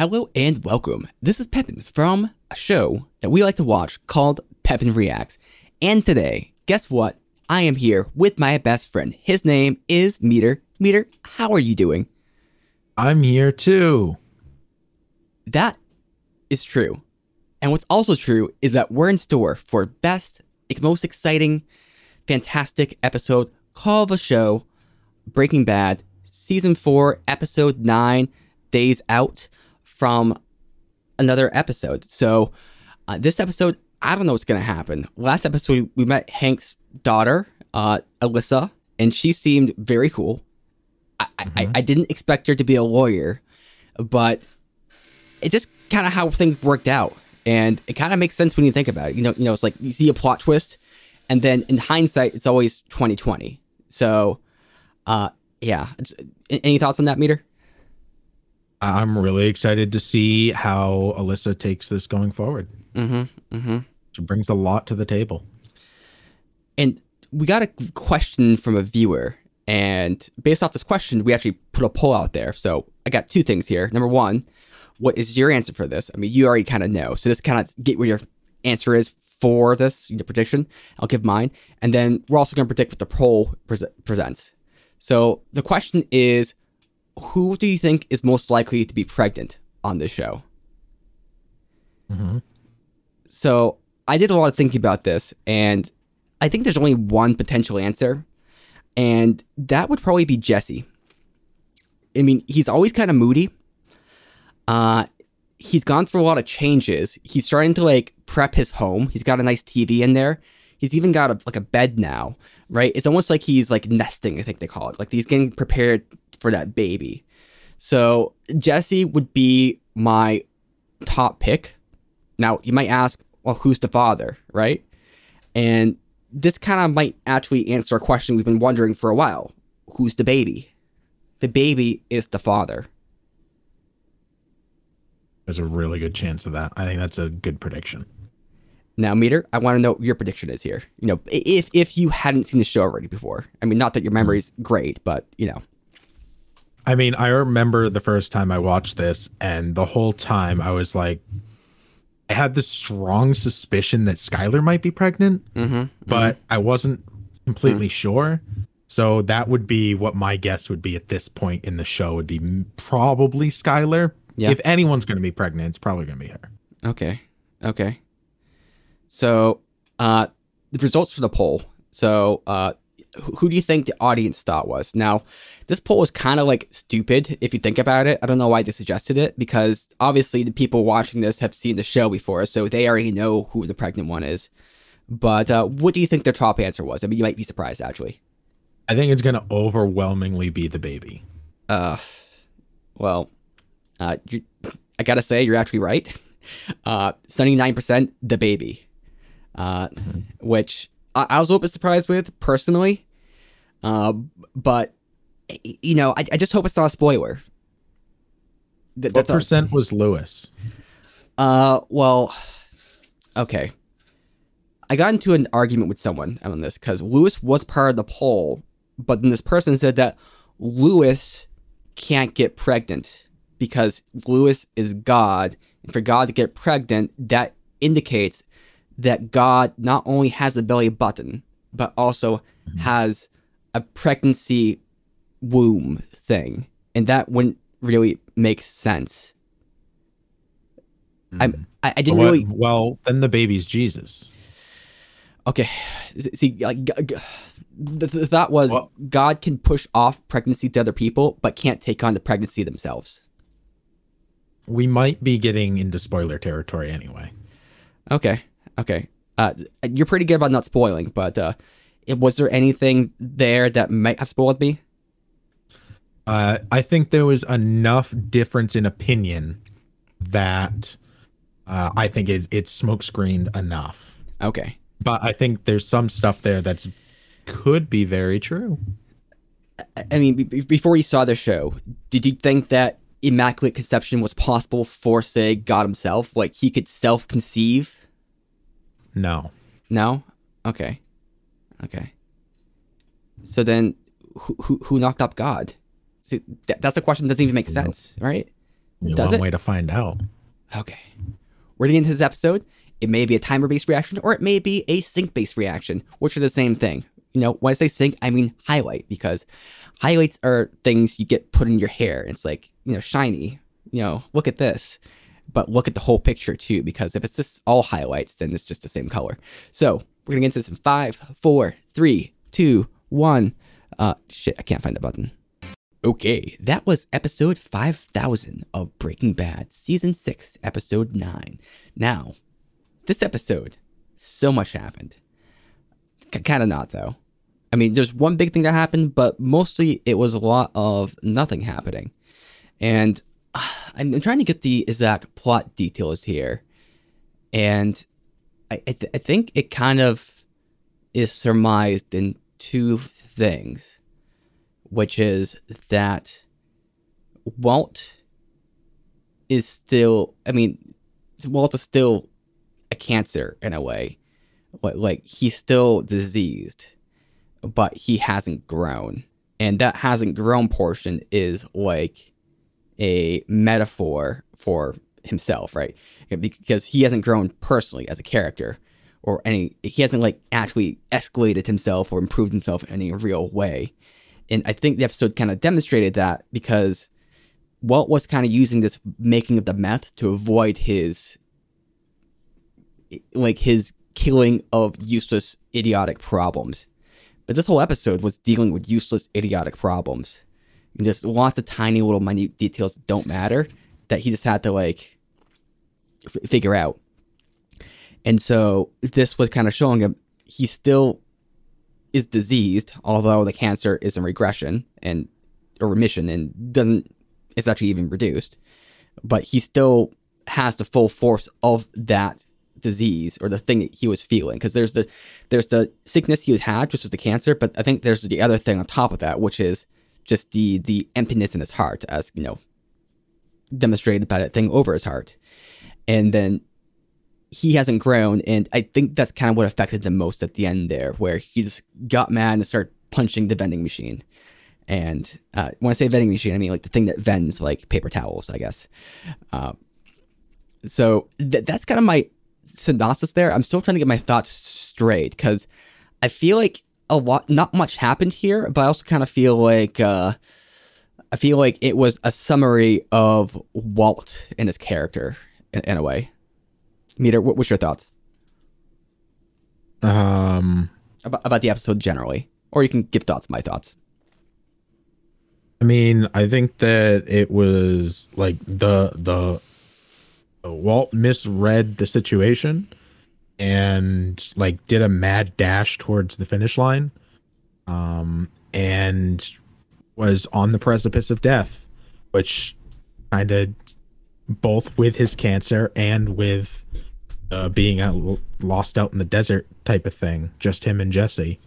Hello and welcome. This is Pepin from a show that we like to watch called Pepin Reacts. And today, guess what? I am here with my best friend. His name is Meader. Meader, how are you doing? I'm here too. That is true. And what's also true is that we're in store for best, most exciting, fantastic episode call of a show, Breaking Bad, season four, episode nine, Days Out from another episode. So, uh, this episode, I don't know what's going to happen. Last episode, we met Hank's daughter, uh, Alyssa, and she seemed very cool. I, mm-hmm. I, I didn't expect her to be a lawyer, but it just kind of how things worked out. And it kind of makes sense when you think about it. You know, you know, it's like you see a plot twist, and then in hindsight, it's always 2020. So, uh, yeah. Any thoughts on that Meader? I'm really excited to see how Alyssa takes this going forward. Mm-hmm. Mm-hmm. She brings a lot to the table. And we got a question from a viewer. And based off this question, we actually put a poll out there. So I got two things here. Number one, what is your answer for this? I mean, you already kind of know. So just kind of get where your answer is for this your prediction. I'll give mine. And then we're also going to predict what the poll pre- presents. So the question is who do you think is most likely to be pregnant on this show? Mm-hmm. So I did a lot of thinking about this, and I think there's only one potential answer, and that would probably be Jesse. I mean, he's always kind of moody. Uh, he's gone through a lot of changes. He's starting to like prep his home. He's got a nice TV in there. He's even got a, like a bed now, right? It's almost like he's like nesting, I think they call it. Like he's getting prepared for that baby. So Jesse would be my top pick. Now you might ask, well, who's the father, right? And this kind of might actually answer a question we've been wondering for a while. Who's the baby? The baby is the father. There's a really good chance of that. I think that's a good prediction. Now, Meader, I want to know what your prediction is here. You know, if if you hadn't seen the show already before. I mean, not that your memory's great, but you know. I mean, I remember the first time I watched this, and the whole time I was like, I had this strong suspicion that Skyler might be pregnant, mm-hmm, but mm-hmm. I wasn't completely mm-hmm. sure. So that would be what my guess would be at this point in the show would be probably Skyler. Yeah. If anyone's going to be pregnant, it's probably going to be her. Okay. Okay. So, uh, the results for the poll. So, uh, who do you think the audience thought was? Now, this poll was kind of like stupid if you think about it. I don't know why they suggested it because obviously the people watching this have seen the show before, so they already know who the pregnant one is. But uh, what do you think their top answer was? I mean, you might be surprised actually. I think it's going to overwhelmingly be the baby. Uh, well, uh, I gotta say you're actually right. Uh, 79% the baby uh, which I, I, was a little bit surprised with personally. Uh, but you know, I, I just hope it's not a spoiler. Th- what percent was Lewis? Uh, well, okay. I got into an argument with someone on this because Lewis was part of the poll, but then this person said that Lewis can't get pregnant because Lewis is God, and for God to get pregnant, that indicates that God not only has a belly button, but also has a pregnancy womb thing. And that wouldn't really make sense. Mm. I, I didn't well, really. Well, then the baby's Jesus. Okay. See, like, the, the thought was well, God can push off pregnancy to other people, but can't take on the pregnancy themselves. We might be getting into spoiler territory anyway. Okay. Okay. Uh, you're pretty good about not spoiling, but uh, was there anything there that might have spoiled me? Uh, I think there was enough difference in opinion that uh, I think it, it's smokescreened enough. Okay. But I think there's some stuff there that's could be very true. I mean, b- before you saw the show, did you think that immaculate conception was possible for, say, God Himself? Like he could self conceive no. No? Okay. Okay. So then who who, who knocked up God? See, that, that's the question that doesn't even make sense, right? Does one it? way to find out. Okay. We're getting into this episode. It may be a timer based reaction or it may be a sync based reaction, which are the same thing. You know, when I say sync, I mean highlight because highlights are things you get put in your hair. It's like, you know, shiny. You know, look at this. But look at the whole picture too, because if it's just all highlights, then it's just the same color. So we're gonna get into this in five, four, three, two, one. Uh shit, I can't find the button. Okay, that was episode 5000 of Breaking Bad, season 6, episode 9. Now, this episode, so much happened. C- kind of not, though. I mean, there's one big thing that happened, but mostly it was a lot of nothing happening. And I'm, trying to get the exact plot details here. And I, I, th- I think it kind of is surmised in two things which is that Walt is still, I mean, Walt is still a cancer in a way. Like he's still diseased, but he hasn't grown. And that hasn't grown portion is like a metaphor for himself, right? Because he hasn't grown personally as a character or any, he hasn't like actually escalated himself or improved himself in any real way and I think the episode kind of demonstrated that because Walt was kind of using this making of the meth to avoid his like his killing of useless idiotic problems. But this whole episode was dealing with useless idiotic problems. And just lots of tiny little minute details don't matter that he just had to like f- figure out. And so this was kind of showing him he still is diseased, although the cancer is in regression and or remission and doesn't it's actually even reduced. But he still has the full force of that disease or the thing that he was feeling. Because there's the there's the sickness he had, which was the cancer, but I think there's the other thing on top of that, which is just the the emptiness in his heart, as you know, demonstrated by that thing over his heart. And then he hasn't grown, and I think that's kind of what affected him most at the end there, where he just got mad and started punching the vending machine. And uh, when I say vending machine, I mean like the thing that vends like paper towels, I guess. Uh, so th- that's kind of my synopsis there. I'm still trying to get my thoughts straight because I feel like a lot, not much happened here, but I also kind of feel like uh, I feel like it was a summary of Walt and his character in, in a way. Meader, what, what's your thoughts Um, about about the episode generally, or you can give thoughts, my thoughts. I mean, I think that it was like the the Walt misread the situation and like did a mad dash towards the finish line um and was on the precipice of death which kind of both with his cancer and with uh, being out, lost out in the desert type of thing just him and jesse.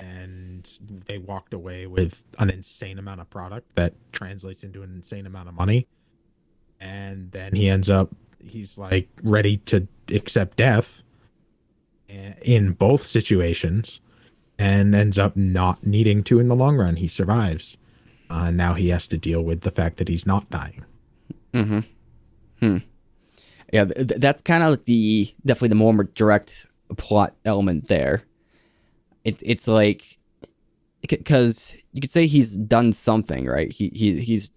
And they walked away with an insane amount of product that translates into an insane amount of money. And then he ends up he's like ready to accept death in both situations and ends up not needing to in the long run he survives uh, now he has to deal with the fact that he's not dying Mm-hmm. Hmm. Yeah, th- that's kind of like the definitely the more direct plot element there. It, it's like because you could say he's done something, right? He he he's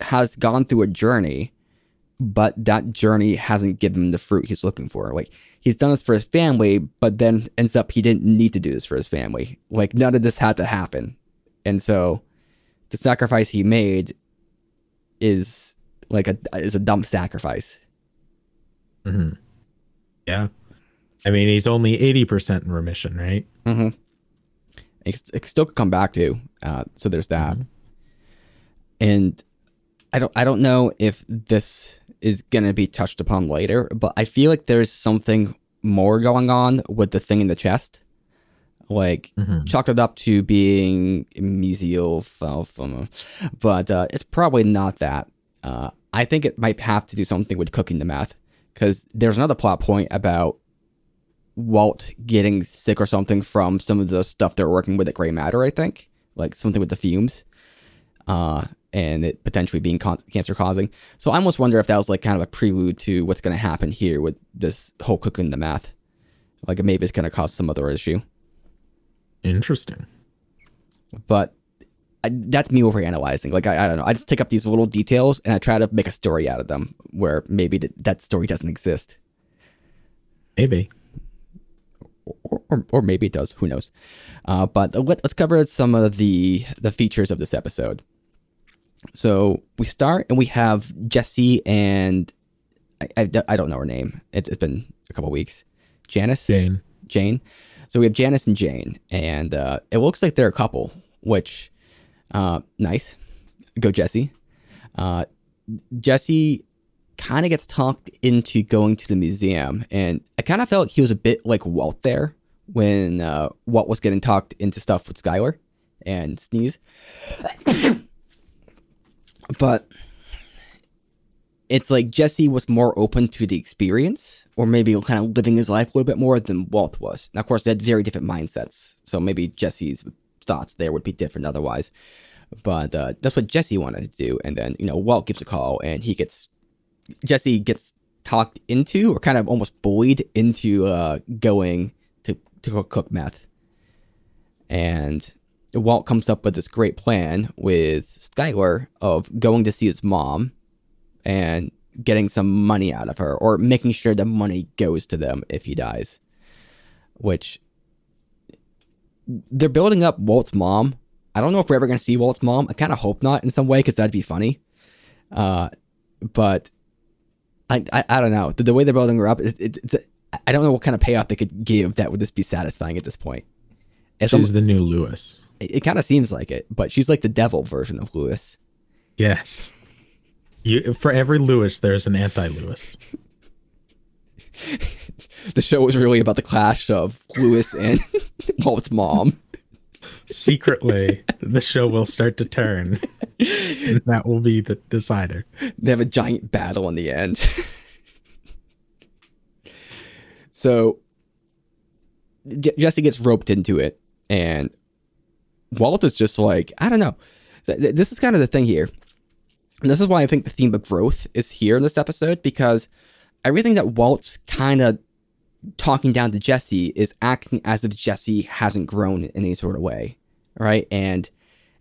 has gone through a journey, but that journey hasn't given him the fruit he's looking for. Like he's done this for his family, but then ends up he didn't need to do this for his family. Like none of this had to happen, and so the sacrifice he made is like a is a dumb sacrifice. mm-hmm. yeah i mean he's only 80% in remission right Mm-hmm. It, it still could come back to. Uh, so there's that. Mhm. And I don't I don't know if this is gonna be touched upon later, but I feel like there's something more going on with the thing in the chest. Like Mhm. chalked it up to being mesothelioma, but uh, it's probably not that. Uh, I think it might have to do something with cooking the meth, because there's another plot point about Walt getting sick or something from some of the stuff they're working with at Gray Matter. I think, like something with the fumes. Uh, and it potentially being con- cancer causing. So I almost wonder if that was like kind of a prelude to what's going to happen here with this whole cooking the math. Like maybe it's going to cause some other issue. Interesting. But I, that's me overanalyzing. Like I, I don't know. I just take up these little details and I try to make a story out of them where maybe th- that story doesn't exist. Maybe. Or, or, or maybe it does. Who knows? Uh, but let, let's cover some of the the features of this episode. So we start and we have Jesse and I, I, I don't know her name. It, has been a couple weeks. Janice. Jane. Jane. So we have Janice and Jane, and uh, it looks like they're a couple, which uh, nice. Go Jesse. Uh, Jesse kind of gets talked into going to the museum, and I kind of felt like he was a bit like Walt there when uh, Walt was getting talked into stuff with Skyler and Sneeze. But it's like Jesse was more open to the experience, or maybe kind of living his life a little bit more than Walt was. Now, of course, they had very different mindsets, so maybe Jesse's thoughts there would be different otherwise. But uh, that's what Jesse wanted to do, and then you know Walt gives a call, and he gets Jesse gets talked into, or kind of almost bullied into uh, going to to cook meth, and Walt comes up with this great plan with Skyler of going to see his mom and getting some money out of her or making sure the money goes to them if he dies. Which they're building up Walt's mom. I don't know if we're ever going to see Walt's mom. I kind of hope not in some way because that'd be funny. Uh, but I, I, I don't know the, the way they're building her up. It, it, it's a, I don't know what kind of payoff they could give that would just be satisfying at this point. It's she's almost, the new Lewis. It, it kind of seems like it, but she's like the devil version of Lewis. Yes. You, for every Lewis, there's an anti-Lewis. the show was really about the clash of Lewis and Walt's mom. Secretly, the show will start to turn. And that will be the decider. They have a giant battle in the end. so J- Jesse gets roped into it, and Walt is just like, I don't know. This is kind of the thing here. And this is why I think the theme of growth is here in this episode because everything that Walt's kind of talking down to Jesse is acting as if Jesse hasn't grown in any sort of way, right? And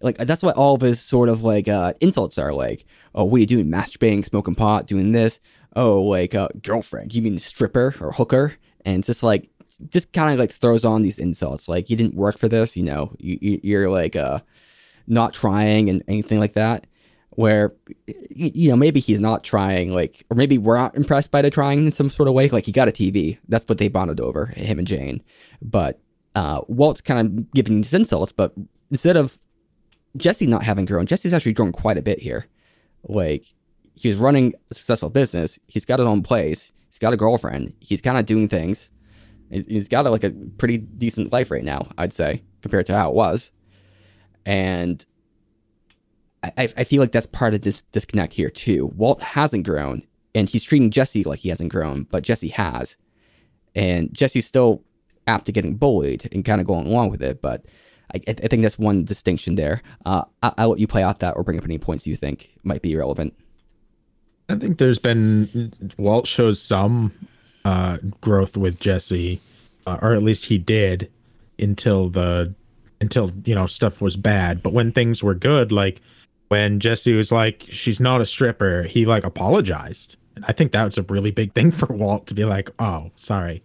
like that's what all of his sort of like uh, insults are like. Oh, what are you doing? Masturbating, smoking pot, doing this. Oh, like uh, girlfriend? You mean stripper or hooker? And it's just like just kind of like throws on these insults. Like you didn't work for this, you know. You, you're like uh, not trying and anything like that where you know maybe he's not trying like or maybe we're not impressed by the trying in some sort of way like he got a tv that's what they bonded over him and jane but uh walt's kind of giving these insults but instead of jesse not having grown jesse's actually grown quite a bit here like he's running a successful business he's got his own place he's got a girlfriend he's kind of doing things he's got a, like a pretty decent life right now i'd say compared to how it was and I, I feel like that's part of this disconnect here too. Walt hasn't grown, and he's treating Jesse like he hasn't grown, but Jesse has, and Jesse's still apt to getting bullied and kind of going along with it. But I, I think that's one distinction there. Uh, I, will let you play out that or bring up any points you think might be relevant. I think there's been Walt shows some uh, growth with Jesse, uh, or at least he did until the until you know stuff was bad. But when things were good, like when Jesse was like, she's not a stripper, he like apologized. And I think that was a really big thing for Walt to be like, oh, sorry.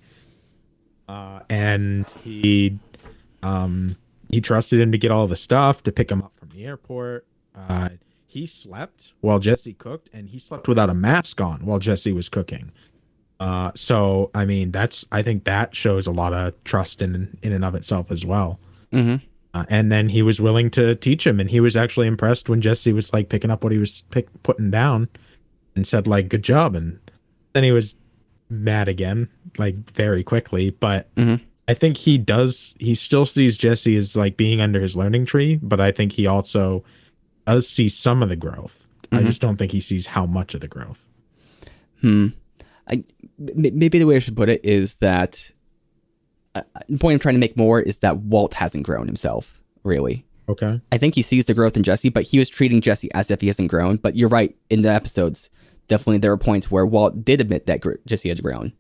Uh, and he um he trusted him to get all the stuff to pick him up from the airport. Uh, he slept while Jesse cooked, and he slept without a mask on while Jesse was cooking. Uh, so I mean, that's I think that shows a lot of trust in in and of itself as well. Mm-hmm. Uh, and then he was willing to teach him, and he was actually impressed when Jesse was like picking up what he was pick, putting down, and said like "good job." And then he was mad again, like very quickly. But mm-hmm. I think he does. He still sees Jesse as like being under his learning tree, but I think he also does see some of the growth. Mm-hmm. I just don't think he sees how much of the growth. Hmm. I maybe the way I should put it is that uh, the point I'm trying to make more is that Walt hasn't grown himself, really. Okay. I think he sees the growth in Jesse, but he was treating Jesse as if he hasn't grown. But you're right. In the episodes, definitely there were points where Walt did admit that gr- Jesse had grown.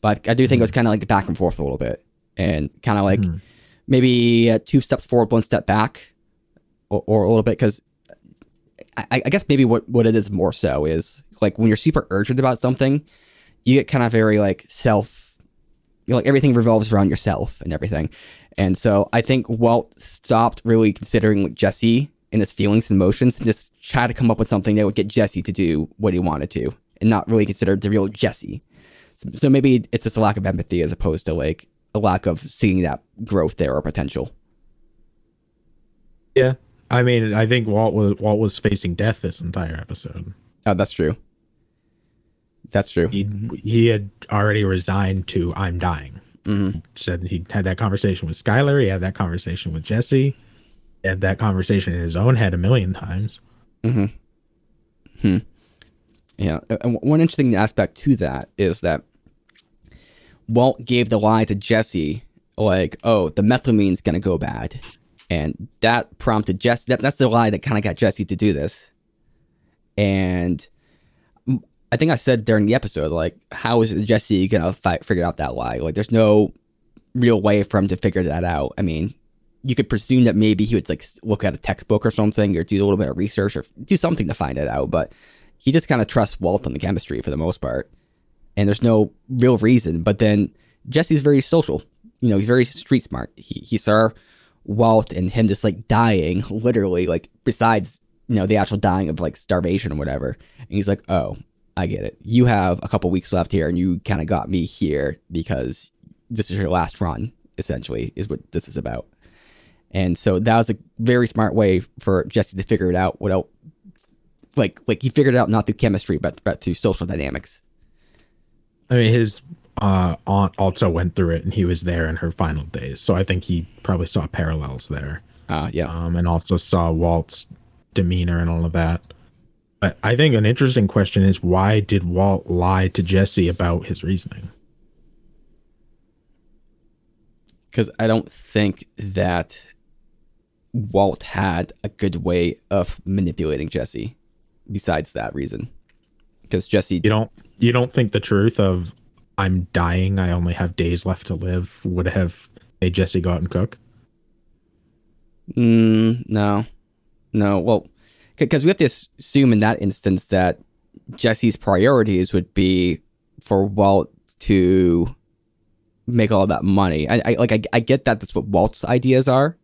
But I do think it was kind of like back and forth a little bit, and kind of like Mhm. maybe uh, two steps forward, one step back, or, or a little bit. Because I, I guess maybe what what it is more so is like when you're super urgent about something, you get kind of very like self. You know, like everything revolves around yourself and everything. And so I think Walt stopped really considering like Jesse and his feelings and emotions and just tried to come up with something that would get Jesse to do what he wanted to and not really consider the real Jesse. So, so maybe it's just a lack of empathy as opposed to like a lack of seeing that growth there or potential. Yeah. I mean, I think Walt was Walt was facing death this entire episode. Oh, that's true. That's true. He he had already resigned to I'm dying. hmm Said he had that conversation with Skyler. He had that conversation with Jesse. He had that conversation in his own head a million times. hmm Hmm. Yeah. And one interesting aspect to that is that Walt gave the lie to Jesse, like, "Oh, the methylamine's gonna go bad," and that prompted Jesse. That, that's the lie that kind of got Jesse to do this. And I think I said during the episode, like, how is Jesse gonna fight, figure out that lie? Like, there's no real way for him to figure that out. I mean, you could presume that maybe he would like look at a textbook or something, or do a little bit of research, or do something to find it out. But he just kind of trusts Walt on the chemistry for the most part, and there's no real reason. But then Jesse's very social. You know, he's very street smart. He he saw Walt and him just like dying, literally, like besides you know the actual dying of like starvation or whatever. And he's like, oh, I get it. You have a couple weeks left here, and you kind of got me here because this is your last run. Essentially, is what this is about. And so that was a very smart way for Jesse to figure it out without, like, like he figured it out not through chemistry, but, but through social dynamics. I mean, his uh, aunt also went through it, and he was there in her final days. So I think he probably saw parallels there, Uh, yeah. um, and also saw Walt's demeanor and all of that. But I think an interesting question is why did Walt lie to Jesse about his reasoning? Because I don't think that Walt had a good way of manipulating Jesse besides that reason. Because Jesse, You don't you don't think the truth of I'm dying, I only have days left to live would have made Jesse go out and cook? Mm, no, no. Well, because we have to assume in that instance that Jesse's priorities would be for Walt to make all that money. I, I like. I, I get that that's what Walt's ideas are,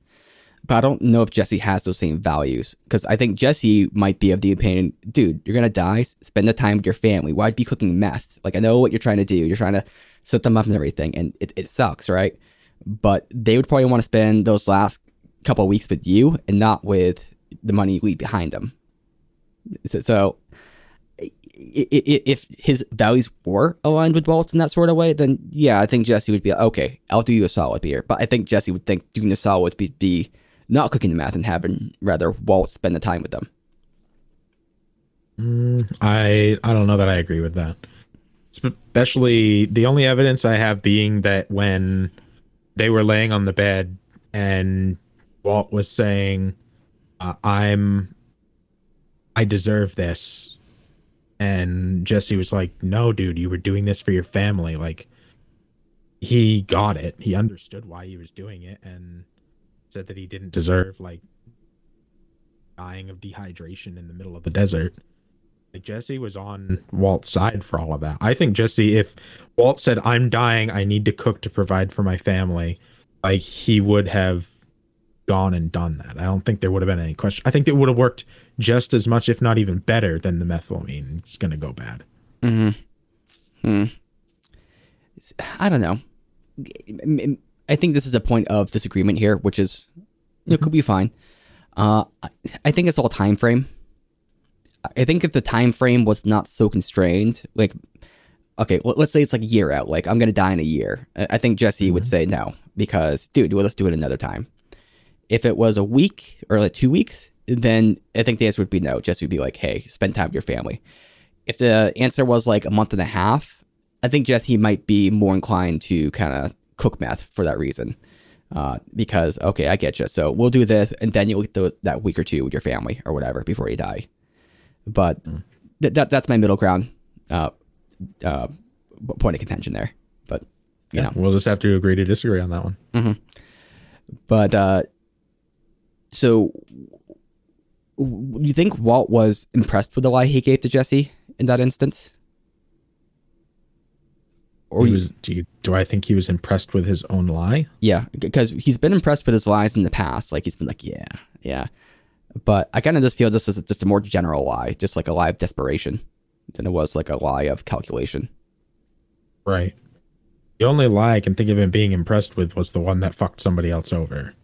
but I don't know if Jesse has those same values. Because I think Jesse might be of the opinion, dude, you're gonna die. Spend the time with your family. Why'd be cooking meth? Like I know what you're trying to do. You're trying to set them up and everything, and it, it sucks, right? But they would probably want to spend those last couple weeks with you and not with the money leave behind them. So, so if his values were aligned with Walt's in that sort of way, then yeah, I think Jesse would be like, okay, I'll do you a solid here. But I think Jesse would think doing a solid would be, be not cooking the math and having rather Walt spend the time with them. Mm, I I don't know that I agree with that. Especially the only evidence I have being that when they were laying on the bed and Walt was saying, uh, "I'm, I deserve this," and Jesse was like, "No, dude, you were doing this for your family." Like, he got it. He understood why he was doing it, and said that he didn't deserve like dying of dehydration in the middle of the desert. Like Jesse was on Walt's side for all of that. I think Jesse, if Walt said, "I'm dying, I need to cook to provide for my family," like he would have gone and done that. I don't think there would have been any question. I think it would have worked just as much, if not even better, than the methylamine. It's gonna go bad. Mm-hmm. Hmm. I don't know. I think this is a point of disagreement here, which is it could be fine. Uh, I- think it's all time frame. I think if the time frame was not so constrained, like okay, well, let's say it's like a year out, like I'm gonna die in a year. I think Jesse would say no because, dude, well, let's do it another time. If it was a week or like two weeks, then I think the answer would be no. Jesse would be like, hey, spend time with your family. If the answer was like a month and a half, I think Jesse might be more inclined to kind of cook meth for that reason. Uh, because okay, I get you. So we'll do this, and then you'll get the, that week or two with your family or whatever before you die. But th- that that's my middle ground uh, uh, point of contention there. But you know, We'll just have to agree to disagree on that one. but uh, so you think Walt was impressed with the lie he gave to Jesse in that instance? Or he was. Do, you, do I think he was impressed with his own lie? Yeah, because he's been impressed with his lies in the past. Like he's been like, yeah, yeah. But I kind of just feel this is just a more general lie, just like a lie of desperation, than it was like a lie of calculation. Right. The only lie I can think of him being impressed with was the one that fucked somebody else over.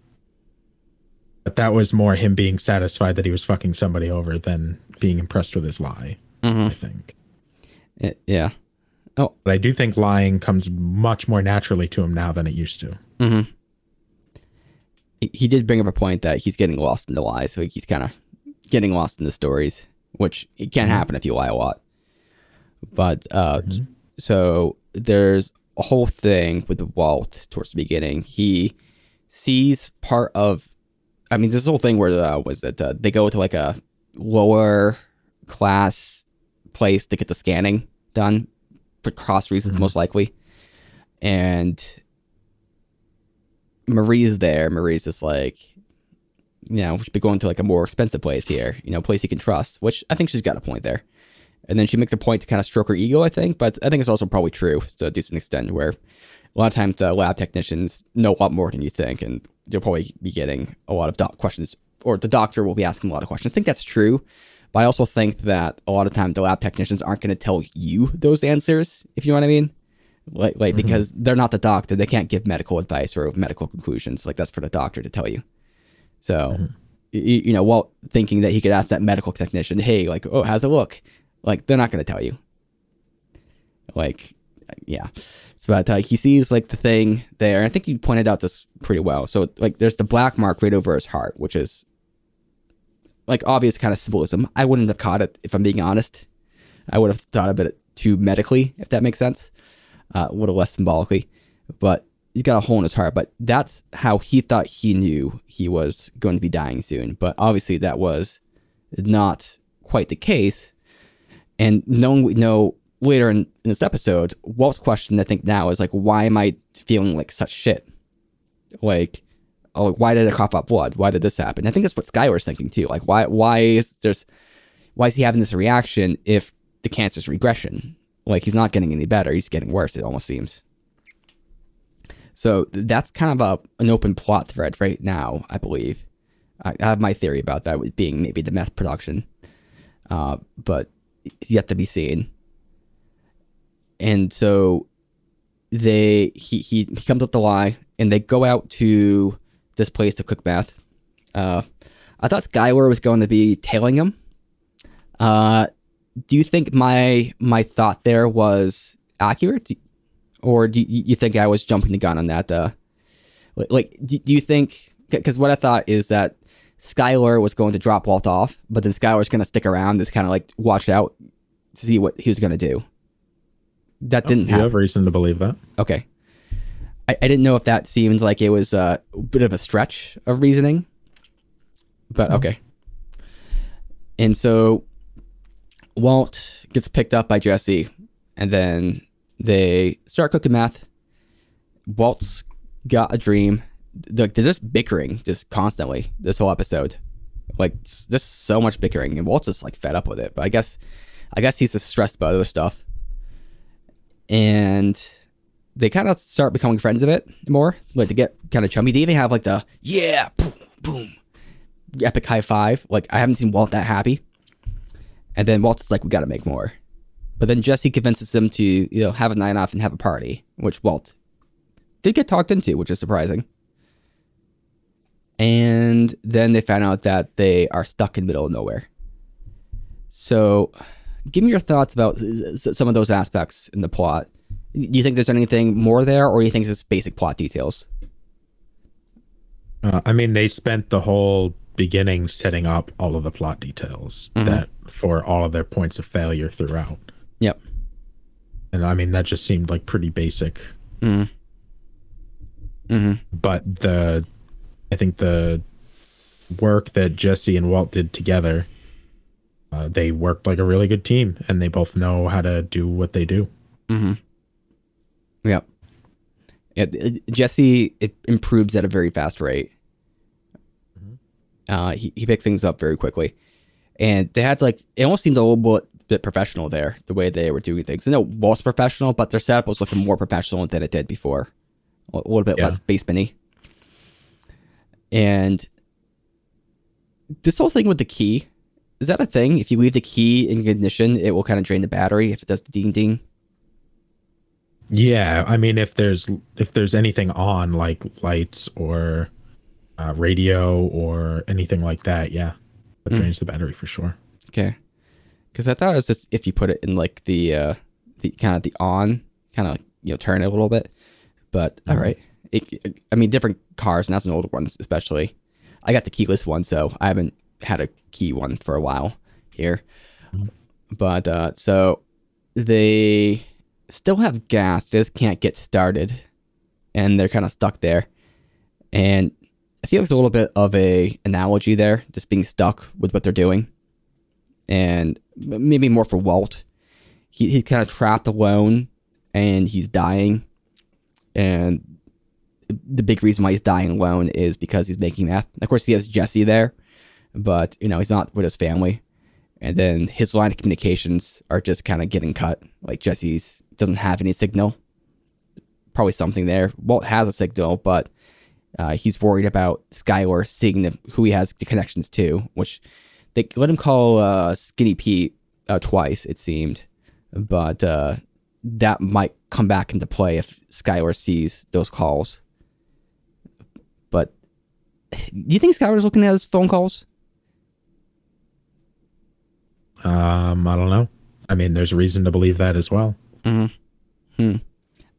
But that was more him being satisfied that he was fucking somebody over than being impressed with his lie. Mm-hmm. I think. Yeah. Oh, but I do think lying comes much more naturally to him now than it used to. Mm-hmm. He, he did bring up a point that he's getting lost in the lies, so he's kind of getting lost in the stories, which it can happen if you lie a lot. But uh, so there's a whole thing with Walt towards the beginning. He sees part of, I mean, this whole thing where uh, was it? Uh, they go to like a lower class place to get the scanning done for cross reasons, most likely, and Marie's there. Marie's just like, you know, we should be going to like a more expensive place here, you know, a place you can trust, which I think she's got a point there. And then she makes a point to kind of stroke her ego, I think, but I think it's also probably true to a decent extent where a lot of times uh, lab technicians know a lot more than you think, and they'll probably be getting a lot of doc questions, or the doctor will be asking a lot of questions. I think that's true, but I also think that a lot of times the lab technicians aren't going to tell you those answers, if you know what I mean? Like like because they're not the doctor they can't give medical advice or medical conclusions like that's for the doctor to tell you. So y- y- you know Walt thinking that he could ask that medical technician hey like oh how's it look? Like they're not going to tell you. Like yeah so but uh, he sees like the thing there i think you pointed out this pretty well so like there's the black mark right over his heart which is like obvious kind of symbolism i wouldn't have caught it if i'm being honest i would have thought of it too medically if that makes sense uh, a little less symbolically, but he's got a hole in his heart. But that's how he thought he knew he was going to be dying soon. But obviously, that was not quite the case. And knowing we know later in, in this episode, Walt's question, I think now is like, why am I feeling like such shit? Like, oh, why did I cough up blood? Why did this happen? I think that's what Skyler's thinking too. Like, why, why is there's, why is he having this reaction if the cancer's regression? Like he's not getting any better; he's getting worse. It almost seems. So that's kind of a an open plot thread right now, I believe. I, I have my theory about that being maybe the meth production, uh, but it's yet to be seen. And so they he he, he comes up the lie, and they go out to this place to cook meth. Uh, I thought Skyler was going to be tailing him. Uh, do you think my my thought there was accurate, or do you, you think I was jumping the gun on that? Uh, like, like do, do you think? Because what I thought is that Skyler was going to drop Walt off, but then Skyler's going to stick around to kind of like watch out to see what he was going to do. That oh, didn't You happen. have reason to believe that. Okay. I, I didn't know if that seems like it was a bit of a stretch of reasoning, but mm-hmm. okay. And so Walt gets picked up by Jesse, and then they start cooking meth. Walt's got a dream. They're, they're just bickering just constantly this whole episode. Like just so much bickering, and Walt's just like fed up with it. But I guess, I guess he's just stressed about other stuff. And they kind of start becoming friends of it more. Like they get kind of chummy. They even have like the yeah, boom, boom, epic high five. Like I haven't seen Walt that happy. And then Walt's like, we got to make more. But then Jesse convinces him to you know have a night off and have a party, which Walt did get talked into, which is surprising. And then they found out that they are stuck in the middle of nowhere. So, give me your thoughts about some of those aspects in the plot. Do you think there's anything more there, or do you think it's just basic plot details? Uh, I mean, they spent the whole beginning setting up all of the plot details Mhm. that for all of their points of failure throughout. Yep. And I mean, that just seemed like pretty basic. Mm. Mm-hmm. But the, I think the work that Jesse and Walt did together, uh, they worked like a really good team, and they both know how to do what they do. Mm-hmm. Yep. Yeah, Jesse it improves at a very fast rate. Uh, he he picked things up very quickly, and they had like it almost seems a little bit, bit professional there the way they were doing things. Know it was professional, but their setup was looking more professional than it did before, a a little bit Yeah. less basementy. And this whole thing with the key is that a thing? If you leave the key in ignition, it will kind of drain the battery if it does the ding ding. Yeah, I mean, if there's if there's anything on like lights or uh, radio or anything like that, yeah, that Mm. drains the battery for sure. Okay. Because I thought it was just if you put it in like the uh the kind of the on, kind of you know turn it a little bit. But all Mhm. right, it, I mean different cars, and that's an older one especially. I got the keyless one, so I haven't had a key one for a while here. Mhm. But uh so they still have gas, they just can't get started, and they're kind of stuck there. And I feel like there's a little bit of a analogy there, just being stuck with what they're doing and maybe more for Walt. He he's kind of trapped alone, and he's dying. And the big reason why he's dying alone is because he's making meth. Of course, he has Jesse there, but you know he's not with his family. And then his line of communications are just kind of getting cut. Like Jesse's doesn't have any signal. Probably something there. Walt has a signal, but uh, he's worried about Skyler seeing the, who he has the connections to, which they let him call uh, Skinny Pete uh, twice, it seemed, but uh, that might come back into play if Skyler sees those calls. But do you think Skyler's looking at his phone calls? Um, I don't know. I mean, there's reason to believe that as well. Mm-hmm. Hmm.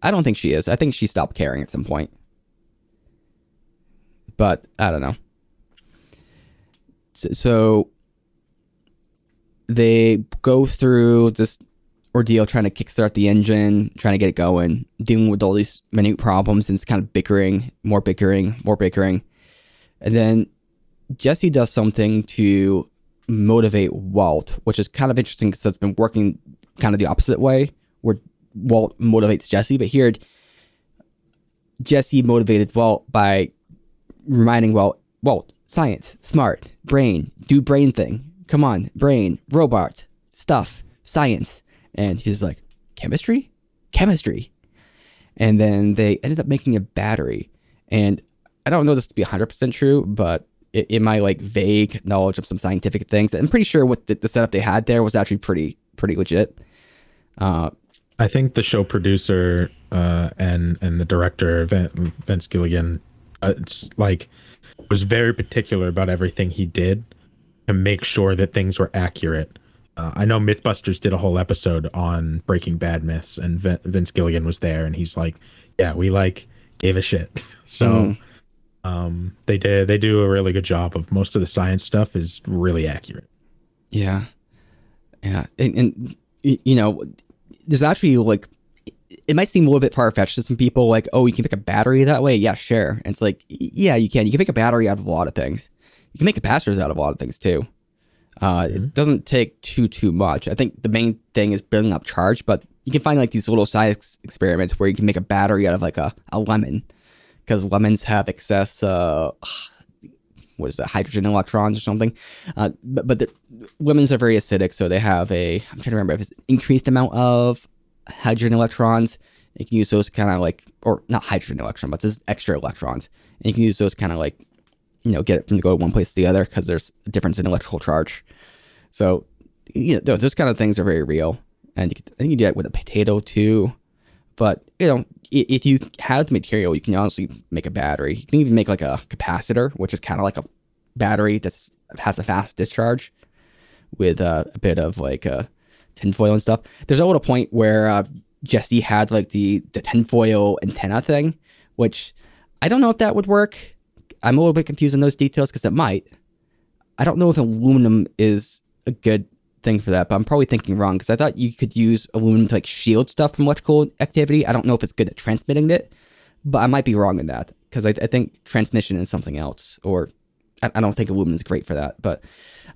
I don't think she is. I think she stopped caring at some point. But I don't know. So, so they go through this ordeal trying to kickstart the engine, trying to get it going, dealing with all these minute problems, and it's kind of bickering, more bickering, more bickering. And then Jesse does something to motivate Walt, which is kind of interesting because it's been working kind of the opposite way, where Walt motivates Jesse, but here Jesse motivated Walt by reminding Walt, Walt, science, smart, brain, do brain thing. Come on, brain, robot, stuff, science. And he's like, chemistry? Chemistry. And then they ended up making a battery. And I don't know this to be 100% true, but in my like vague knowledge of some scientific things, I'm pretty sure what the, the setup they had there was actually pretty pretty legit. Uh, I think the show producer uh, and and the director Vince Gilligan, uh, it's like was very particular about everything he did to make sure that things were accurate. Uh, I know MythBusters did a whole episode on Breaking Bad myths, and Vin- Vince Gilligan was there, and he's like, "Yeah, we like gave a shit." so, Mhm. Um, they did they do a really good job of most of the science stuff is really accurate. Yeah, yeah, and, and you know, there's actually like, it might seem a little bit far fetched to some people. Like, oh, you can make a battery that way. Yeah, sure. And it's like, yeah, you can. You can make a battery out of a lot of things. You can make capacitors out of a lot of things too. Uh, It doesn't take too too much. I think the main thing is building up charge, but you can find like these little science experiments where you can make a battery out of like a, a lemon, because lemons have excess uh, what is that hydrogen electrons or something. Uh, but, but the lemons are very acidic so they have a i'm trying to remember if it's increased amount of hydrogen electrons. You can use those kind of like or not hydrogen electron but just extra electrons. And you can use those kind of like you know get it from the go one place to the other because there's a difference in electrical charge. So you know those- kind of things are very real. And you can, i think you do that with a potato too but you know if you have the material you can honestly make a battery. You can even make like a capacitor which is kind of like a battery that has a fast discharge with uh, a bit of like uh, tinfoil and stuff. There's a little point where uh, jesse had like the the tinfoil antenna thing which i don't know if that would work. I'm a little bit confused on those details because it might. I don't know if aluminum is a good thing for that, but I'm probably thinking wrong because I thought you could use aluminum to like shield stuff from electrical activity. I don't know if it's good at transmitting it, but I might be wrong in that. because I, I think transmission is something else, or I, I don't think aluminum is great for that, but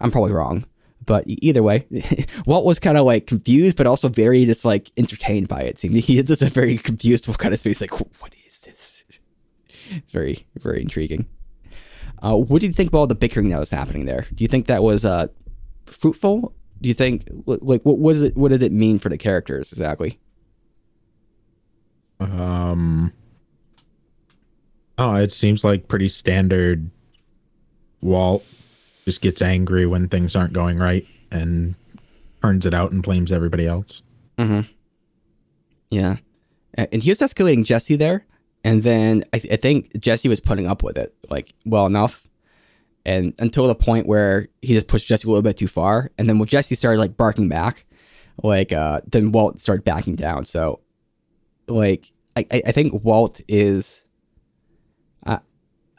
I'm probably wrong. But either way, Walt was kind of like confused, but also very just like entertained by it. Seemed he just a very confused kind of space, like what is this? It's very very intriguing. Uh, what do you think about all the bickering that was happening there? Do you think that was uh, fruitful? Do you think like what what, it, what did it mean for the characters exactly? Um. Oh, it seems like pretty standard. Walt just gets angry when things aren't going right and turns it out and blames everybody else. Mm-hmm. Yeah, and he was escalating Jesse there, and then I, th- I think Jesse was putting up with it like well enough, and until the point where he just pushed Jesse a little bit too far, and then when Jesse started like barking back, like uh, then Walt started backing down. So, like I I think Walt is. Uh,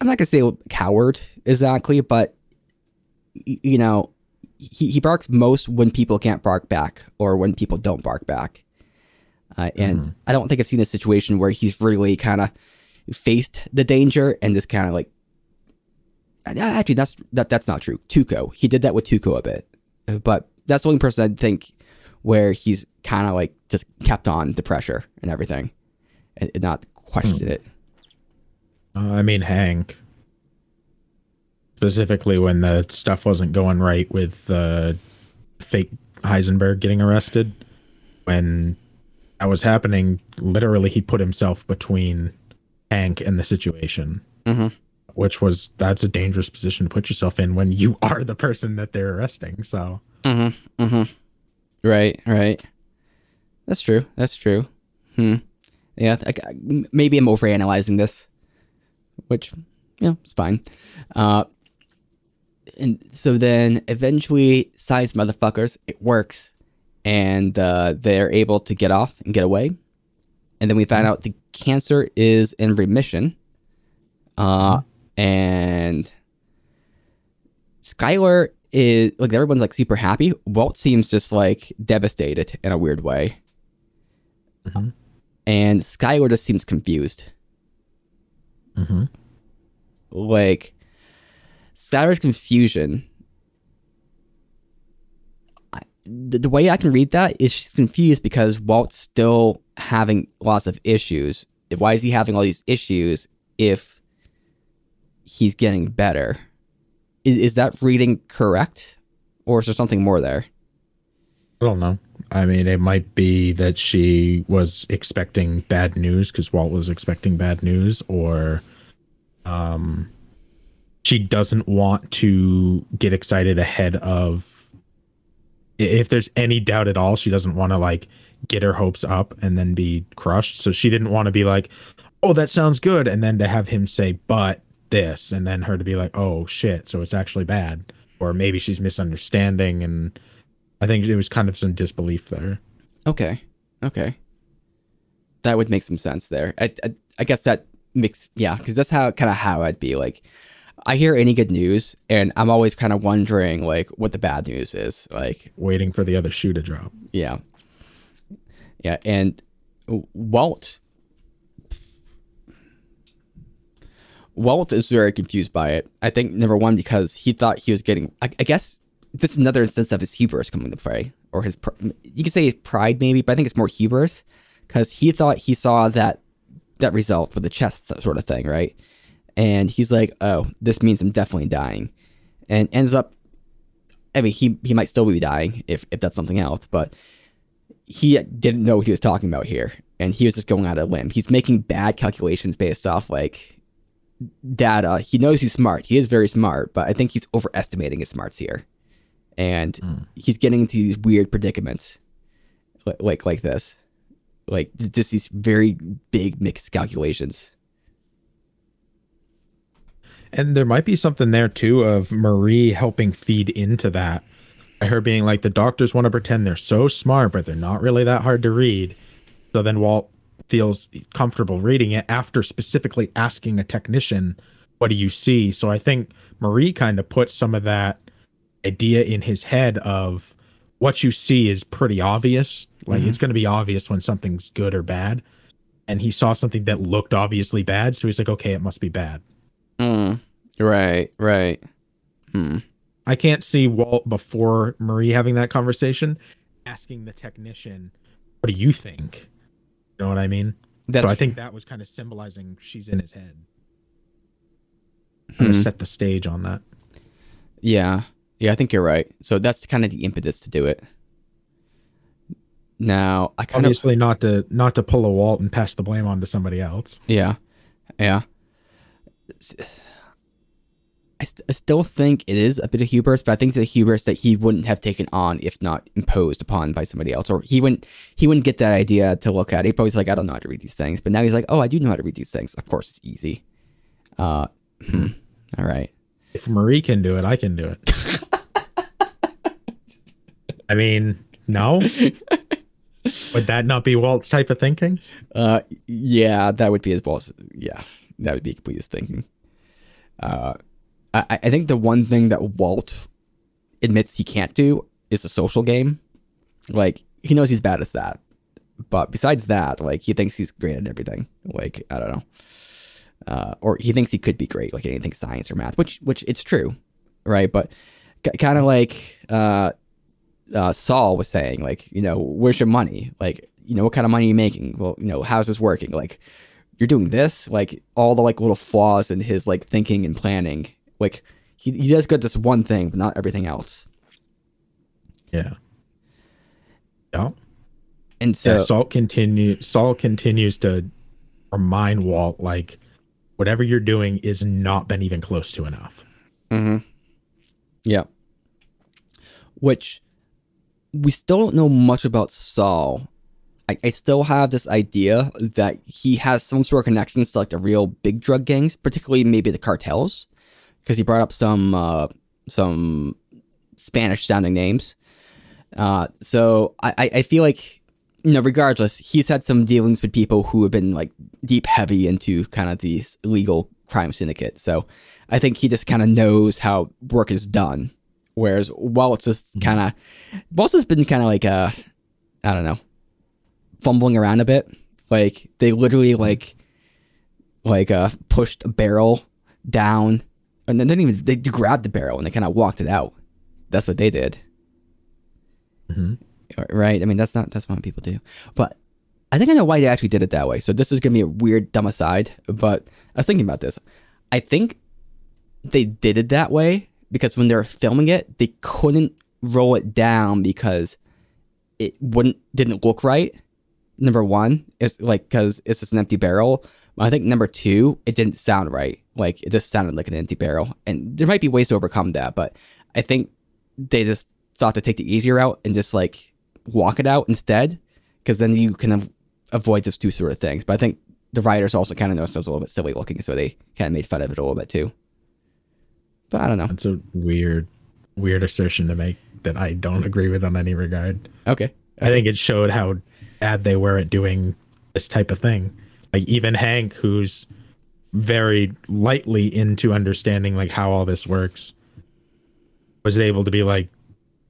I'm not gonna say coward exactly, but you know, he, he barks most when people can't bark back or when people don't bark back. Uh, and mm-hmm. I don't think I've seen a situation where he's really kind of faced the danger and just kind of like. Actually, that's that that's not true. Tuco, he did that with Tuco a bit, but that's the only person I think where he's kind of like just kept on the pressure and everything, and, and not questioned mm. it. Uh, I mean, Hank specifically when the stuff wasn't going right with the uh, fake Heisenberg getting arrested. When that was happening, literally he put himself between Hank and the situation, mm-hmm. Which was that's a dangerous position to put yourself in when you are the person that they're arresting. So, mm-hmm. Mm-hmm. right, right. That's true. That's true. Hmm. Yeah, I, maybe I'm overanalyzing this, which yeah, it's fine. Uh, and so then eventually, science motherfuckers, it works, and uh, they're able to get off and get away. And then we find mm-hmm. out the cancer is in remission. Uh. And Skyler is like everyone's like super happy. Walt seems just like devastated in a weird way. Mm-hmm. And Skyler just seems confused. Mm-hmm. Like Skyler's confusion. The, the way I can read that is she's confused because Walt's still having lots of issues. Why is he having all these issues if he's getting better? Is, is that reading correct? Or is there something more there? I don't know. I mean, it might be that she was expecting bad news because Walt was expecting bad news, or um, she doesn't want to get excited ahead of if there's any doubt at all she doesn't want to like get her hopes up and then be crushed so she didn't want to be like oh that sounds good and then to have him say but this and then her to be like oh shit so it's actually bad or maybe she's misunderstanding and i think it was kind of some disbelief there okay okay that would make some sense there i, I, I guess that makes yeah because that's how kind of how i'd be like I hear any good news, and I'm always kind of wondering like what the bad news is. Like waiting for the other shoe to drop. Yeah, yeah, and Walt. Walt is very confused by it. I think number one because he thought he was getting. I, I guess this is another instance of his hubris coming to play, or his. You could say his pride, maybe, but I think it's more hubris because he thought he saw that that result with the chest sort of thing, right? and he's like, "Oh, this means I'm definitely dying," and ends up. I mean, he he might still be dying if if that's something else, but he didn't know what he was talking about here, and he was just going out of limb. He's making bad calculations based off like data. He knows he's smart. He is very smart, but I think he's overestimating his smarts here, and mm. he's getting into these weird predicaments, like like, like this, like just these very big mixed calculations. And there might be something there too of Marie helping feed into that. Her being like, the doctors want to pretend they're so smart, but they're not really that hard to read. So then Walt feels comfortable reading it after specifically asking a technician, What do you see? So I think Marie kind of put some of that idea in his head of what you see is pretty obvious. Like mm-hmm. it's going to be obvious when something's good or bad. and he saw something that looked obviously bad, so he's like, okay, it must be bad. Mm. Right, right. Hmm. I can't see Walt before Marie having that conversation asking the technician, "What do you think?" Know what I mean? That's so I think that was kind of symbolizing she's in his head. Hmm. set the stage on that. Yeah. Yeah, I think you're right. So that's kind of the impetus to do it. Now, I kind of Obviously, not to not to pull a Walt and pass the blame on to somebody else. Yeah, yeah. I, st- I still think it is a bit of hubris, but I think it's a hubris that he wouldn't have taken on if not imposed upon by somebody else, or he wouldn't he wouldn't get that idea to look at. He probably was like, I don't know how to read these things, but now he's like, oh, I do know how to read these things. Of course, it's easy. Uh, hmm. All right. If Marie can do it, I can do it. I mean, no. Would that not be Walt's type of thinking? Uh, yeah, that would be his boss. Yeah, that would be complete his thinking. Uh, I, I think the one thing that Walt admits he can't do is the social game. Like he knows he's bad at that, but besides that, like he thinks he's great at everything. Like I don't know, uh, or he thinks he could be great, like anything science or math, which which it's true, right? But kind of like uh, uh, Saul was saying, like, you know, where's your money? Like, you know, what kind of money are you making? Well, you know, how's this working? Like, you're doing this, like all the like little flaws in his like thinking and planning. Like, he, he does good this one thing, but not everything else. Yeah. Yeah. And so, yeah, Saul continue Saul continues to remind Walt like whatever you're doing is not been even close to enough. Mm-hmm. yeah. Which we still don't know much about Saul. I, I still have this idea that he has some sort of connections to like the real big drug gangs, particularly maybe the cartels, because he brought up some uh, some Spanish sounding names. Uh, so I, I feel like you know, regardless, he's had some dealings with people who have been like deep heavy into kind of these illegal crime syndicate. So I think he just kind of knows how work is done. Whereas Walt's just kind of, Walt's has been kind of like, uh, I don't know, fumbling around a bit. Like they literally like, like uh, pushed a barrel down, and then they didn't even they grabbed the barrel and they kind of walked it out. That's what they did Mhm. right? I mean, that's not that's not what people do. But I think I know why they actually did it that way. So this is gonna be a weird dumb aside, but I was thinking about this. I think they did it that way because when they were filming it, they couldn't roll it down because it wouldn't didn't look right. Number one, it's like because it's just an empty barrel. I think number two, it didn't sound right. Like it just sounded like an empty barrel, and there might be ways to overcome that. But I think they just thought to take the easier route and just like walk it out instead, because then you can av- avoid those two sort of things. But I think the writers also kind of noticed it was a little bit silly looking, so they kind of made fun of it a little bit too. But I don't know. It's a weird weird assertion to make that I don't agree with on any regard. Okay. I think it showed how bad they were at doing this type of thing. Like even Hank, who's very lightly into understanding like how all this works, was able to be like,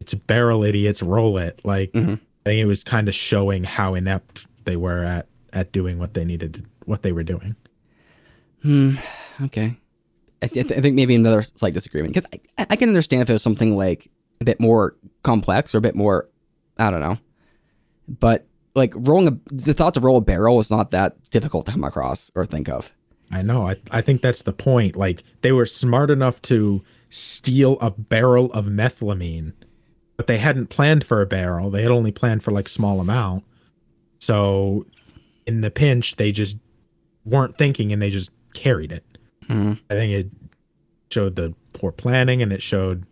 "It's barrel, idiots, roll it." Like Mhm. I think it was kind of showing how inept they were at at doing what they needed, to, what they were doing. Hmm. Okay. I, th- I think maybe another slight disagreement because I, I can understand if it was something like a bit more complex or a bit more, I don't know, but like rolling a the thought to roll a barrel is not that difficult to come across or think of. I know. I I think that's the point. Like they were smart enough to steal a barrel of methylamine, but they hadn't planned for a barrel. They had only planned for like small amount. So in the pinch, they just weren't thinking and they just carried it. Mhm. I think it showed the poor planning and it showed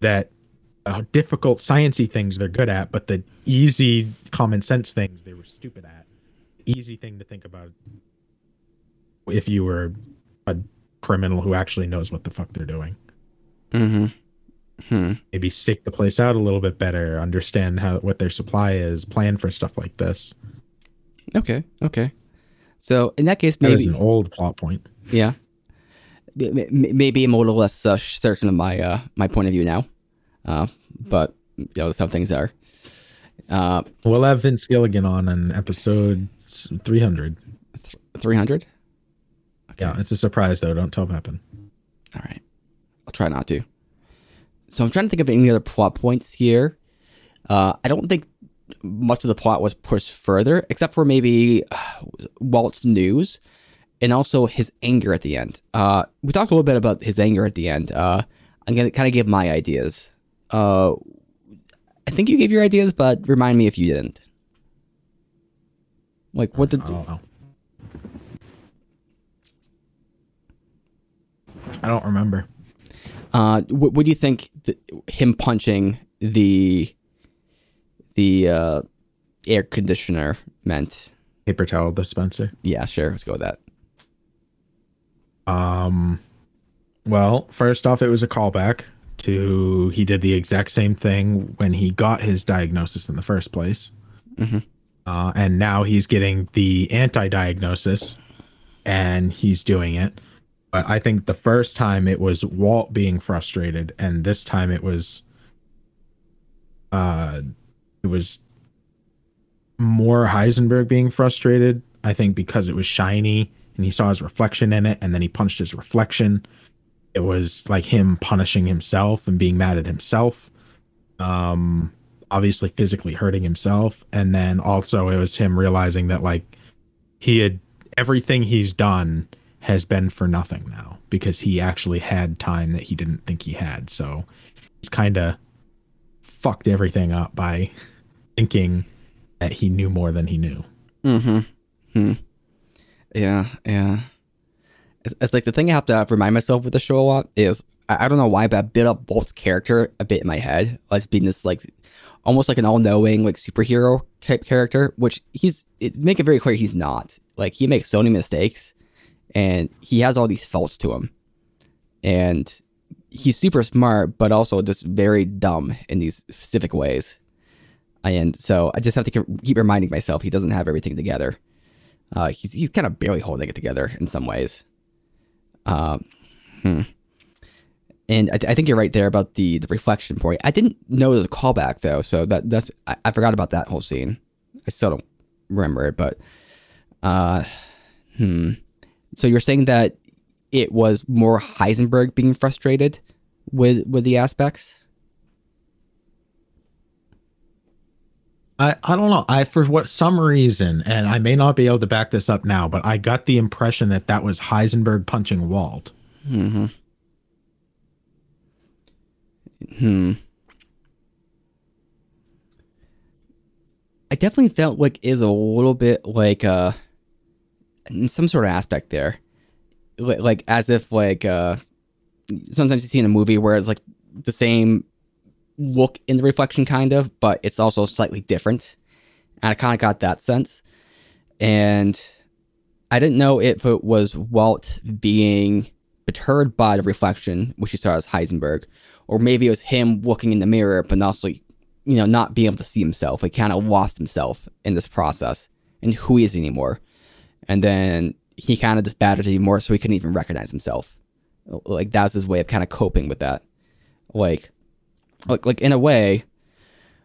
that uh, difficult sciencey things they're good at, but the easy common sense things they were stupid at. Easy thing to think about if you were a criminal who actually knows what the fuck they're doing. Mm-hmm. Hmm. Maybe stake the place out a little bit better, understand how what their supply is, plan for stuff like this. Okay. Okay. So in that case, That is maybe an old plot point. yeah, maybe I'm a little less uh, certain of my uh, my point of view now, uh, but you know that's how things are. Uh, We'll have Vince Gilligan on in episode 300. three hundred. Yeah, it's a surprise though. Don't tell Pepin. All right. I'll try not to. So I'm trying to think of any other plot points here. Uh, I don't think much of the plot was pushed further, except for maybe uh, Walt's news and also his anger at the end. Uh, we talked a little bit about his anger at the end. Uh, I'm going to kind of give my ideas. Uh, I think you gave your ideas, but remind me if you didn't. Like, what did. I don't know. I don't remember. Uh, what, what do you think th- him punching the the uh, air conditioner meant? Paper towel dispenser. Yeah, sure. Let's go with that. Um, well, first off, it was a callback to he did the exact same thing when he got his diagnosis in the first place. Mhm. Uh, and now he's getting the anti-diagnosis, and he's doing it. But I think the first time it was Walt being frustrated, and this time it was, uh, it was more Heisenberg being frustrated. I think because it was shiny and he saw his reflection in it, and then he punched his reflection. It was like him punishing himself and being mad at himself. Um, obviously physically hurting himself, and then also it was him realizing that like he had everything he's done has been for nothing now because he actually had time that he didn't think he had. So he's kind of fucked everything up by thinking that he knew more than he knew. Mm-hmm. Hmm. Yeah, yeah. It's, it's like the thing I have to remind myself with the show a lot is I, I don't know why, but I built up Walt's character a bit in my head as being this like almost like an all-knowing like superhero type character, which he's it make it very clear he's not. Like he makes so many mistakes, and he has all these faults to him, and he's super smart, but also just very dumb in these specific ways. And so I just have to keep- reminding myself he doesn't have everything together. Uh, he's he's kind of barely holding it together in some ways. Um, hmm. And I, I think you're right there about the the reflection point. I didn't know there was a callback though, so that that's I, I forgot about that whole scene. I still don't remember it, but uh, hmm. So you're saying that it was more Heisenberg being frustrated with with the aspects. I, I don't know. I for what some reason, and I may not be able to back this up now, but I got the impression that that was Heisenberg punching Walt. Hmm. Hmm. I definitely felt like is a little bit like uh in some sort of aspect there. Li- Like as if like uh sometimes you see in a movie where it's like the same look in the reflection kind of, but it's also slightly different. And I kind of got that sense. And I didn't know if it was Walt being perturbed by the reflection, which he saw as Heisenberg, or maybe it was him looking in the mirror, but also, you know, not being able to see himself. He kind of lost himself in this process and who he is anymore. And then he kind of just battered anymore, so he couldn't even recognize himself. Like that was his way of kind of coping with that. Like, like, like in a way,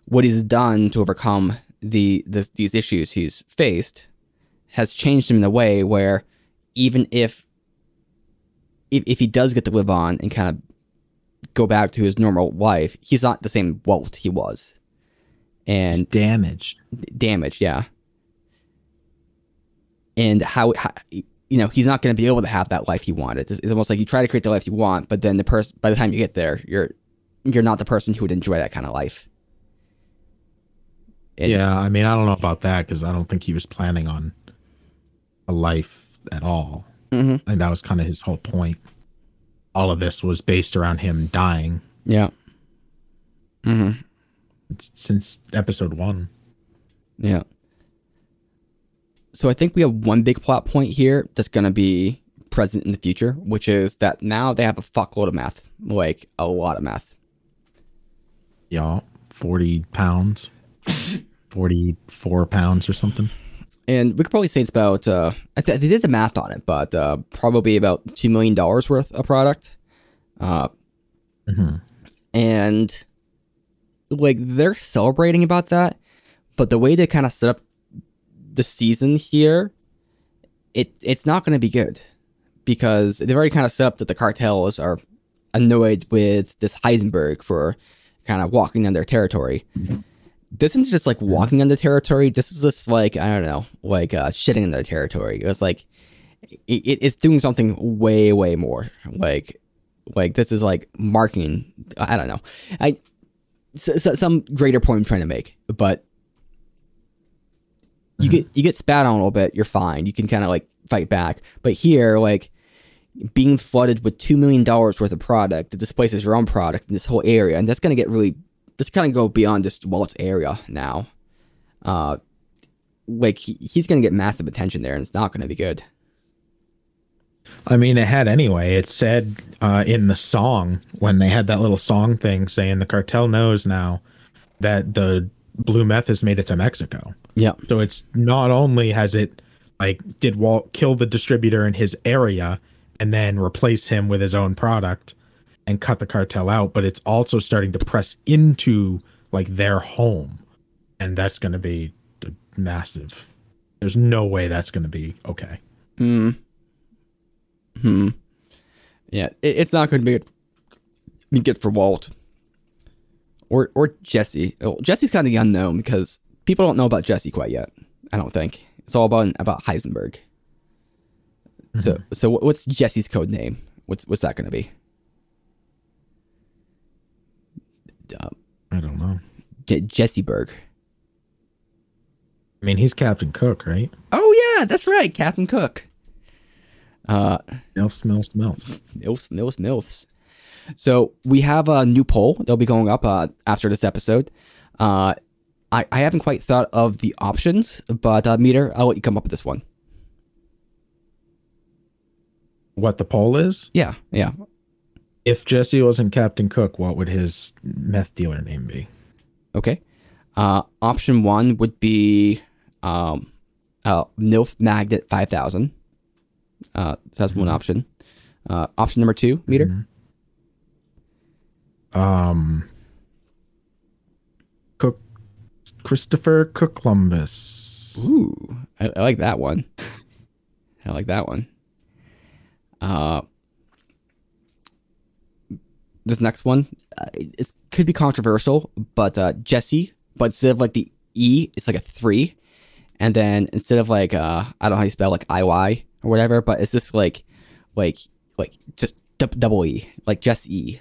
what he's done to overcome the, the these issues he's faced has changed him in a way where even if if, if he does get to live on and kind of go back to his normal life, he's not the same Walt he was. And And damaged. damage, yeah. And how, how you know, he's not going to be able to have that life he wanted. It's, it's almost like you try to create the life you want, but then the person, by the time you get there, you're you're not the person who would enjoy that kind of life. And- yeah, I mean, I don't know about that because I don't think he was planning on a life at all. Mhm. And that was kind of his whole point. All of this was based around him dying Yeah. hmm since episode one. Yeah. So I think we have one big plot point here that's going to be present in the future, which is that now they have a fuckload of math, like a lot of math. Yeah, 40 pounds, 44 pounds or something. And we could probably say it's about, uh, th- they did the math on it, but uh, probably about $2 million worth of product. Uh, Mhm. and like they're celebrating about that, but the way they kind of set up the season here it it's not going to be good because they've already kind of set up that the cartels are annoyed with this Heisenberg for kind of walking on their territory. This isn't just like walking on the territory. This is just like I don't know, like uh, shitting in their territory. It's like it, it's doing something way way more. Like like this is like marking. I don't know. I some greater point I'm trying to make, but you get you get spat on a little bit, you're fine. You can kind of like fight back. But here, like being flooded with two million dollars worth of product that displaces your own product in this whole area, and that's gonna get really that's kind of go beyond just Walt's area now. Uh, like he, he's gonna get massive attention there, and it's not gonna be good. I mean, it had anyway. It said uh, in the song when they had that little song thing saying the cartel knows now that the blue meth has made it to Mexico. Yeah. So it's not only has it like did Walt kill the distributor in his area and then replace him with his own product and cut the cartel out, but it's also starting to press into like their home. And that's going to be massive. There's no way that's going to be okay. Hmm. Hmm. Yeah, it, it's not going to be good, for Walt or or Jesse. Well, Jesse's kind of the unknown because people don't know about Jesse quite yet. I don't think it's all about about Heisenberg. Mm-hmm. So so what's Jesse's code name? What's what's that going to be? Um, I don't know. J- Jesse Berg. I mean, he's Captain Cook, right? Oh yeah, that's right, Captain Cook. Uh, milfs, milfs, milfs, milfs, milfs, milfs. So we have a new poll that'll be going up uh, after this episode. Uh, I, I haven't quite thought of the options, but uh, Meader, I'll let you come up with this one. What the poll is? Yeah, yeah. If Jesse wasn't Captain Cook, what would his meth dealer name be? Okay. Uh, option one would be um, uh, MILF Magnet 5000. Uh, so that's mm-hmm. one option. Uh, option number two, Meader. Mm-hmm. Um, Cook, Christopher Cook Columbus. Ooh, I, I like that one. I like that one. Uh, this next one, uh, it, could be controversial, but uh, Jesse, but instead of like the E, it's like a three, and then instead of like uh, I don't know how you spell like I Y or whatever, but it's just like, like, like just d- double E, like just E.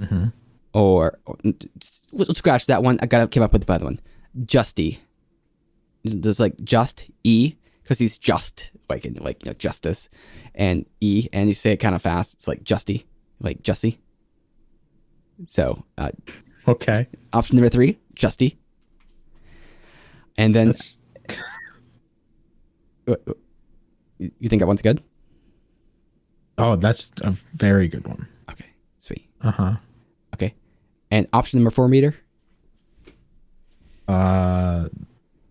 Mm-hmm. Or, or, let's scratch that one. I got came up with the other one. Justy. There's like just E because he's just like in like you know justice, and E and you say it kind of fast. It's like Justy, like Justy. So, uh, okay. Option number three, Justy. And then, you think that one's good? Oh, that's a very good one. Okay, sweet. Uh huh. Okay. And option number four Meader? Uh,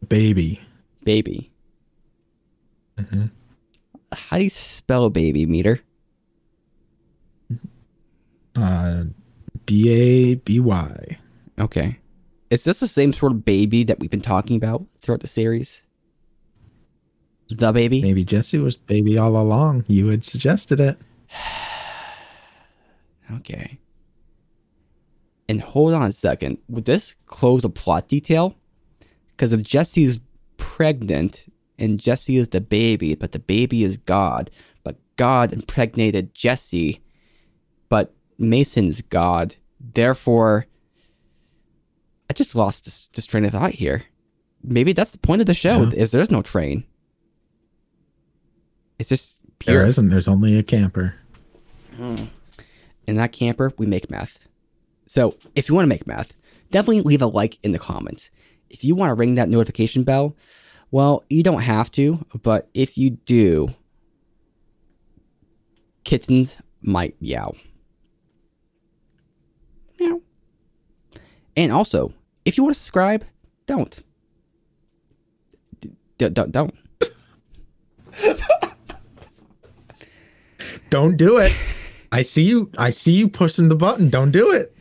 baby. Baby. Mm-hmm. How do you spell baby Meader? Uh, B A B Y. Okay. Is this the same sort of baby that we've been talking about throughout the series? The baby? Maybe Jesse was baby all along. You had suggested it. okay. And hold on a second. Would this close a plot detail? Because if Jesse's pregnant and Jesse is the baby, but the baby is God, but God impregnated Jesse, but Mason's God. Therefore, I just lost this, this train of thought here. Maybe that's the point of the show. Yeah. Is there's no train. It's just pure. There isn't. There's only a camper. Hmm. In that camper, we make meth. So if you want to make meth, definitely leave a like in the comments. If you want to ring that notification bell, well, you don't have to, but if you do, kittens might meow. Meow. And also, if you want to subscribe, don't. D- don't. Don't. Don't do it. I see you. I see you pushing the button. Don't do it.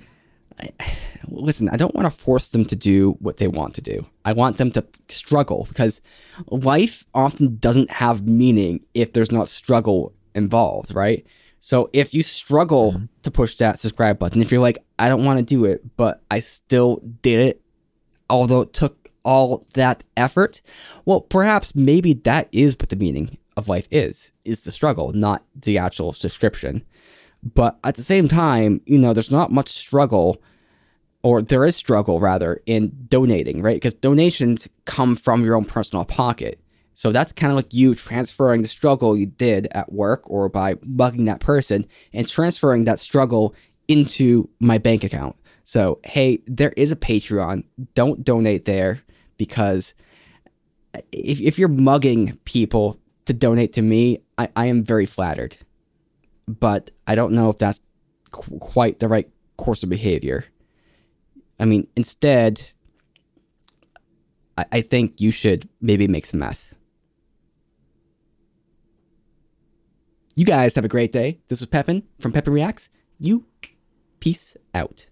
Listen, I don't want to force them to do what they want to do. I want them to struggle because life often doesn't have meaning if there's not struggle involved, right? So if you struggle mm-hmm. to push that subscribe button, if you're like, I don't want to do it, but I still did it, although it took all that effort, well, perhaps maybe that is what the meaning of life is, is the struggle, not the actual subscription. But at the same time, you know, there's not much struggle, or there is struggle rather, in donating, right? Because donations come from your own personal pocket. So that's kind of like you transferring the struggle you did at work or by bugging that person and transferring that struggle into my bank account. So, hey, there is a Patreon. Don't donate there because uh, if, if you're mugging people to donate to me, I, I am very flattered. But I don't know if that's qu- quite the right course of behavior. I mean, instead, I, I think you should maybe make some meth. You guys have a great day. This was Pepin from Pepin Reacts. You peace out.